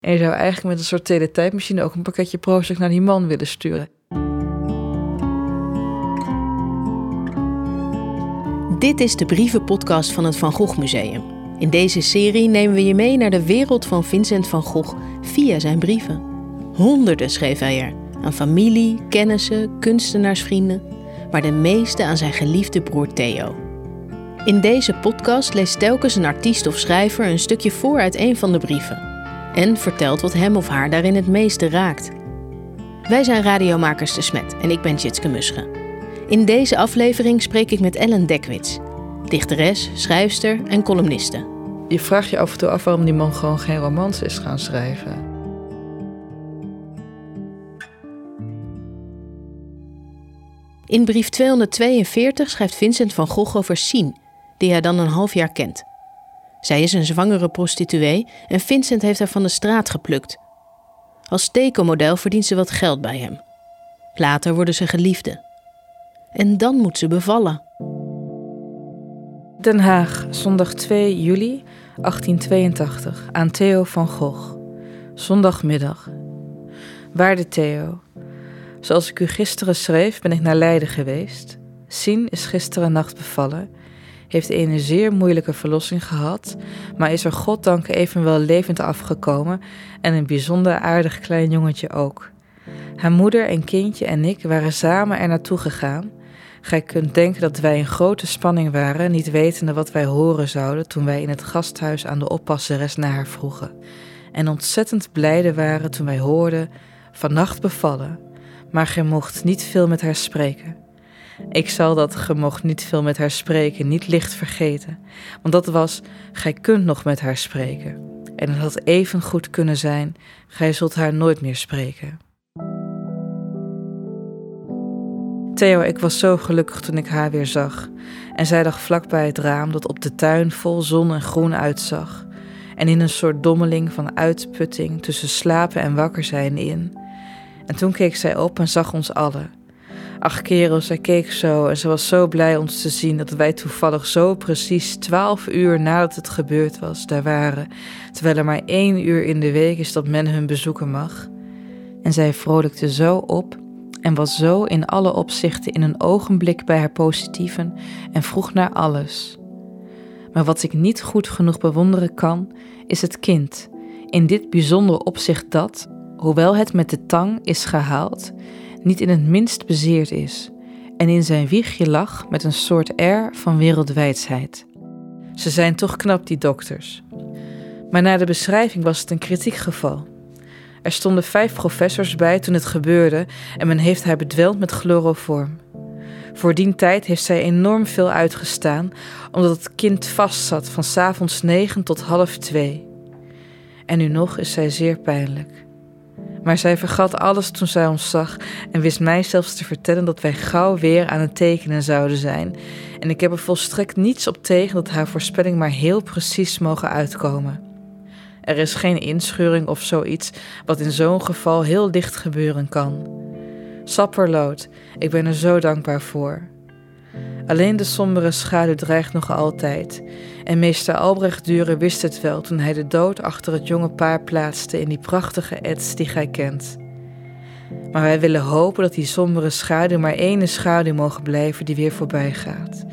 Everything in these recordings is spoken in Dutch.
En je zou eigenlijk met een soort teletijdmachine ook een pakketje proost naar die man willen sturen. Dit is de brievenpodcast van het Van Gogh Museum. In deze serie nemen we je mee naar de wereld van Vincent van Gogh via zijn brieven. Honderden schreef hij er aan familie, kennissen, kunstenaarsvrienden, maar de meeste aan zijn geliefde broer Theo. In deze podcast leest telkens een artiest of schrijver een stukje voor uit een van de brieven en vertelt wat hem of haar daarin het meeste raakt. Wij zijn radiomakers de Smet en ik ben Jitske Musche. In deze aflevering spreek ik met Ellen Dekwits, dichteres, schrijfster en columniste. Je vraagt je af en toe af waarom die man gewoon geen romans is gaan schrijven. In brief 242 schrijft Vincent van Gogh over Sien, die hij dan een half jaar kent. Zij is een zwangere prostituee en Vincent heeft haar van de straat geplukt. Als tekenmodel verdient ze wat geld bij hem. Later worden ze geliefden. En dan moet ze bevallen. Den Haag, zondag 2 juli 1882, aan Theo van Gogh. Zondagmiddag. Waarde Theo, zoals ik u gisteren schreef, ben ik naar Leiden geweest. Sien is gisteren nacht bevallen heeft een zeer moeilijke verlossing gehad, maar is er goddank evenwel levend afgekomen en een bijzonder aardig klein jongetje ook. Haar moeder en kindje en ik waren samen er naartoe gegaan. Gij kunt denken dat wij in grote spanning waren, niet wetende wat wij horen zouden toen wij in het gasthuis aan de oppasseres naar haar vroegen. En ontzettend blijde waren toen wij hoorden: vannacht bevallen, maar gij mocht niet veel met haar spreken. Ik zal dat ge mocht niet veel met haar spreken, niet licht vergeten. Want dat was, gij kunt nog met haar spreken. En het had even goed kunnen zijn, gij zult haar nooit meer spreken. Theo, ik was zo gelukkig toen ik haar weer zag. En zij lag vlak bij het raam dat op de tuin vol zon en groen uitzag. En in een soort dommeling van uitputting tussen slapen en wakker zijn in. En toen keek zij op en zag ons allen. Ach kerel, zij keek zo en ze was zo blij ons te zien dat wij toevallig zo precies twaalf uur nadat het gebeurd was daar waren, terwijl er maar één uur in de week is dat men hun bezoeken mag. En zij vrolijkte zo op en was zo in alle opzichten in een ogenblik bij haar positieven en vroeg naar alles. Maar wat ik niet goed genoeg bewonderen kan, is het kind, in dit bijzondere opzicht dat, hoewel het met de tang is gehaald, niet in het minst bezeerd is en in zijn wiegje lag met een soort air van wereldwijdsheid. Ze zijn toch knap, die dokters. Maar na de beschrijving was het een kritiek geval. Er stonden vijf professors bij toen het gebeurde en men heeft haar bedwelmd met chloroform. Voor die tijd heeft zij enorm veel uitgestaan, omdat het kind vastzat van s'avonds negen tot half twee. En nu nog is zij zeer pijnlijk. Maar zij vergat alles toen zij ons zag en wist mij zelfs te vertellen dat wij gauw weer aan het tekenen zouden zijn. En ik heb er volstrekt niets op tegen dat haar voorspelling maar heel precies mogen uitkomen. Er is geen inscheuring of zoiets wat in zo'n geval heel licht gebeuren kan. Sapperlood, ik ben er zo dankbaar voor. Alleen de sombere schaduw dreigt nog altijd. En meester Albrecht Dure wist het wel toen hij de dood achter het jonge paar plaatste in die prachtige ets die gij kent. Maar wij willen hopen dat die sombere schaduw maar ene schaduw mogen blijven die weer voorbij gaat.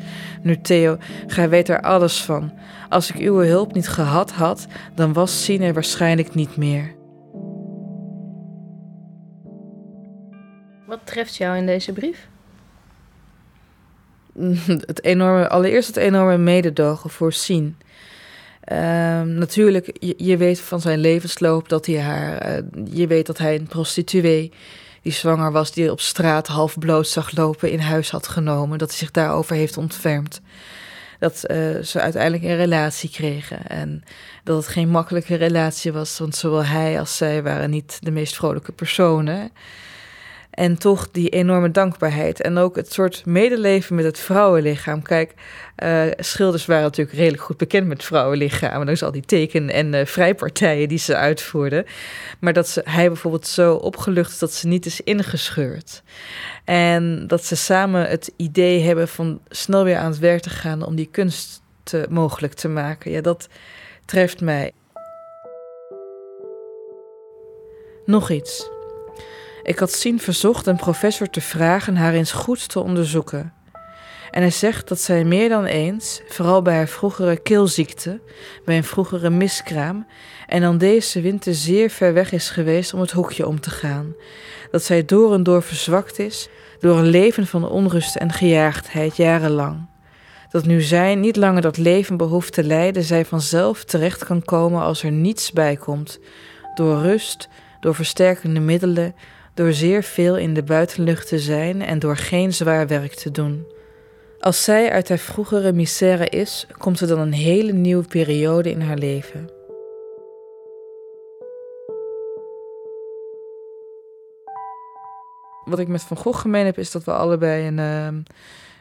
Nu Theo, gij weet er alles van. Als ik uw hulp niet gehad had, dan was Sien waarschijnlijk niet meer. Wat treft jou in deze brief? het enorme, allereerst het enorme mededogen voor Sien. Ehm, natuurlijk, je, weet van zijn levensloop dat hij haar. Eh, je weet dat hij een prostituee die zwanger was, die op straat half bloot zag lopen, in huis had genomen. Dat hij zich daarover heeft ontfermd. Dat uh, ze uiteindelijk een relatie kregen. En dat het geen makkelijke relatie was, want zowel hij als zij waren niet de meest vrolijke personen. En toch die enorme dankbaarheid. En ook het soort medeleven met het vrouwenlichaam. Kijk, uh, schilders waren natuurlijk redelijk goed bekend met vrouwenlichamen. Dus al die teken- en uh, vrijpartijen die ze uitvoerden. Maar dat ze, hij bijvoorbeeld zo opgelucht is dat ze niet is ingescheurd. En dat ze samen het idee hebben van snel weer aan het werk te gaan om die kunst te, mogelijk te maken. Ja, dat treft mij. Nog iets. Ik had Sien verzocht een professor te vragen haar eens goed te onderzoeken. En hij zegt dat zij meer dan eens, vooral bij haar vroegere keelziekte, bij een vroegere miskraam, en dan deze winter zeer ver weg is geweest om het hoekje om te gaan. Dat zij door en door verzwakt is door een leven van onrust en gejaagdheid jarenlang. Dat nu zij niet langer dat leven behoeft te leiden, zij vanzelf terecht kan komen als er niets bij komt, door rust, door versterkende middelen, door zeer veel in de buitenlucht te zijn en door geen zwaar werk te doen. Als zij uit haar vroegere misère is, komt er dan een hele nieuwe periode in haar leven. Wat ik met Van Gogh gemeen heb, is dat we allebei een uh,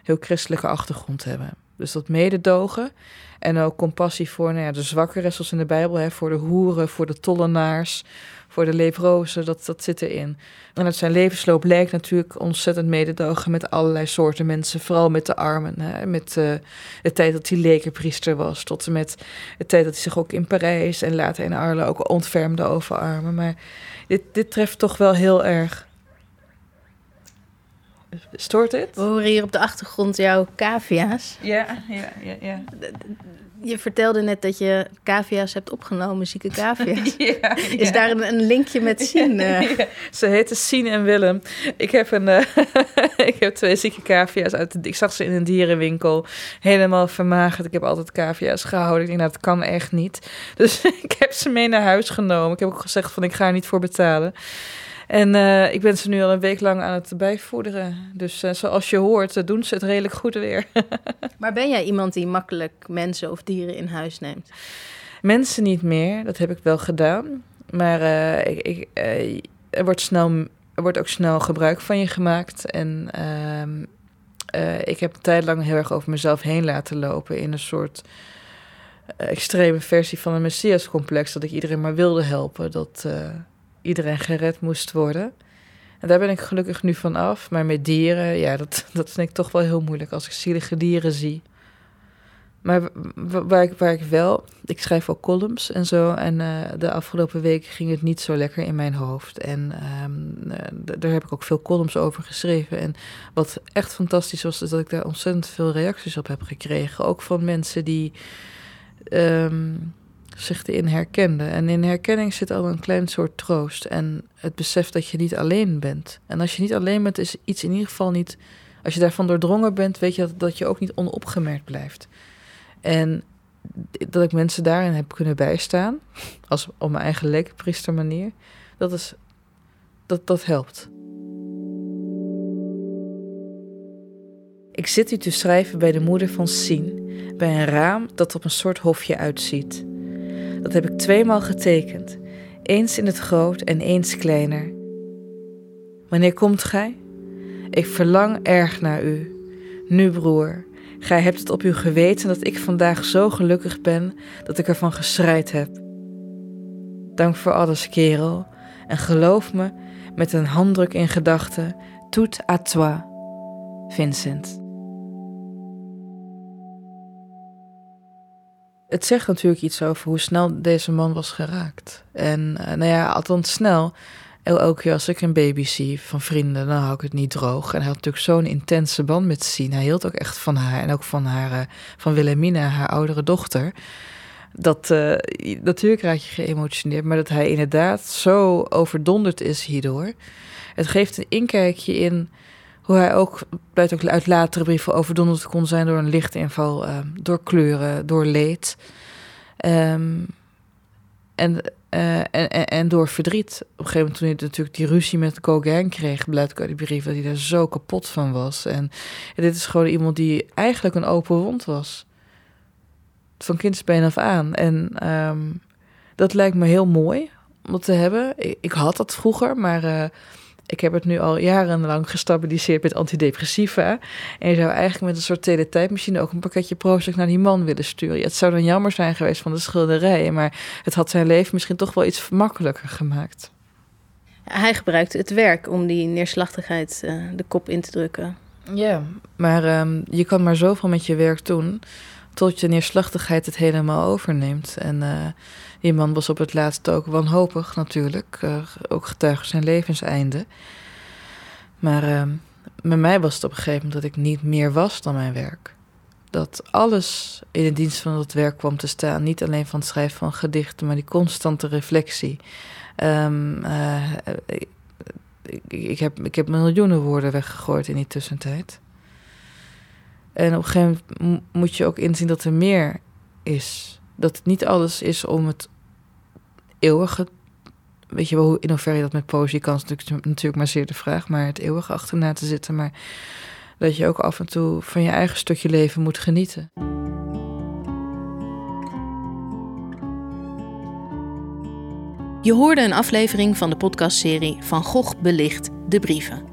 heel christelijke achtergrond hebben. Dus dat mededogen en ook compassie voor nou ja, de zwakkeren, zoals in de Bijbel, hè, voor de hoeren, voor de tollenaars, voor de leprozen, dat, dat zit erin. En uit zijn levensloop lijkt natuurlijk ontzettend mededogen met allerlei soorten mensen, vooral met de armen. Hè, met uh, de tijd dat hij lekenpriester was, tot en met de tijd dat hij zich ook in Parijs en later in Arles ook ontfermde over armen. Maar dit, dit treft toch wel heel erg. Stoort het? We horen hier op de achtergrond jouw cavia's. Ja, ja, ja, ja. Je vertelde net dat je cavia's hebt opgenomen, zieke cavia's. ja, Is daar een, een, linkje met Sien? Uh? Ze heten Sien en Willem. Ik heb, een, uh, ik heb twee zieke cavia's. Uit de, ik zag ze in een dierenwinkel. Helemaal vermagerd. Ik heb altijd cavia's gehouden. Ik denk, nou, dat kan echt niet. Dus ik heb ze mee naar huis genomen. Ik heb ook gezegd van, ik ga er niet voor betalen. En uh, ik ben ze nu al een week lang aan het bijvoederen. Dus uh, zoals je hoort, uh, doen ze het redelijk goed weer. maar ben jij iemand die makkelijk mensen of dieren in huis neemt? Mensen niet meer, dat heb ik wel gedaan. Maar ik, ik, er, wordt snel, er wordt ook snel gebruik van je gemaakt. En ehm, ik heb een tijd lang heel erg over mezelf heen laten lopen in een soort extreme versie van een Messias-complex. Dat ik iedereen maar wilde helpen. Dat iedereen gered moest worden. En daar ben ik gelukkig nu van af. Maar met dieren, ja, dat, dat vind ik toch wel heel moeilijk als ik zielige dieren zie. Maar waar ik, waar ik wel, ik schrijf ook columns en zo. En uh, de afgelopen weken ging het niet zo lekker in mijn hoofd. En um, daar heb ik ook veel columns over geschreven. En wat echt fantastisch was, is dat ik daar ontzettend veel reacties op heb gekregen. Ook van mensen die. Um, zich erin herkende. En in herkenning zit al een klein soort troost en het besef dat je niet alleen bent. En als je niet alleen bent, is iets in ieder geval niet. Als je daarvan doordrongen bent, weet je dat, dat je ook niet onopgemerkt blijft. En dat ik mensen daarin heb kunnen bijstaan, als op mijn eigen lekenpriester manier, dat, is, dat, dat helpt. Ik zit hier te schrijven bij de moeder van Sien, bij een raam dat op een soort hofje uitziet. Dat heb ik tweemaal getekend, eens in het groot en eens kleiner. Wanneer komt gij? Ik verlang erg naar u. Nu, broer, gij hebt het op u geweten dat ik vandaag zo gelukkig ben dat ik ervan geschreid heb. Dank voor alles, kerel, en geloof me met een handdruk in gedachten, tout à toi, Vincent. Het zegt natuurlijk iets over hoe snel deze man was geraakt. En uh, nou ja, althans snel. Elke keer als ik een baby zie van vrienden, dan hou ik het niet droog. En hij had natuurlijk zo'n intense band met Sien. Hij hield ook echt van haar en ook van haar, uh, van Wilhelmina, haar oudere dochter. Dat uh, natuurlijk raak je geëmotioneerd, maar dat hij inderdaad zo overdonderd is hierdoor. Het geeft een inkijkje in hoe hij ook, blijkt ook uit latere brieven, overdonderd kon zijn door een lichtinval, uh, door kleuren, door leed. Um, en, uh, en, en, door verdriet. Op een gegeven moment toen hij natuurlijk die ruzie met Gauguin kreeg, blijkt uit die brief dat hij daar zo kapot van was. En, en dit is gewoon iemand die eigenlijk een open wond was. Van kindsbeen af aan. En um, dat lijkt me heel mooi om dat te hebben. Ik, had dat vroeger, maar... Uh, ik heb het nu al jarenlang gestabiliseerd met antidepressiva. En je zou eigenlijk met een soort teletijdmachine ook een pakketje Prozac naar die man willen sturen. Ja, het zou dan jammer zijn geweest van de schilderijen, maar het had zijn leven misschien toch wel iets makkelijker gemaakt. Hij gebruikte het werk om die neerslachtigheid uh, de kop in te drukken. Ja, maar um, je kan maar zoveel met je werk doen. Tot je neerslachtigheid het helemaal overneemt. En uh, die man was op het laatst ook wanhopig natuurlijk. Ook getuige zijn levenseinde. Maar uh, met mij was het op een gegeven moment dat ik niet meer was dan mijn werk. Dat alles in de dienst van dat werk kwam te staan. Niet alleen van het schrijven van gedichten, maar die constante reflectie. Um, ik, ik, heb, ik heb miljoenen woorden weggegooid in die tussentijd. En op een gegeven moment moet je ook inzien dat er meer is. Dat het niet alles is om het eeuwige. Weet je wel, in hoeverre je dat met poëzie kan, is natuurlijk, natuurlijk maar zeer de vraag. Maar het eeuwige achterna te zitten. Maar dat je ook af en toe van je eigen stukje leven moet genieten. Je hoorde een aflevering van de podcastserie Van Gogh belicht de brieven.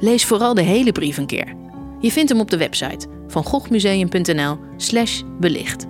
Lees vooral de hele brief een keer. Je vindt hem op de website van goghmuseum.nl/belicht.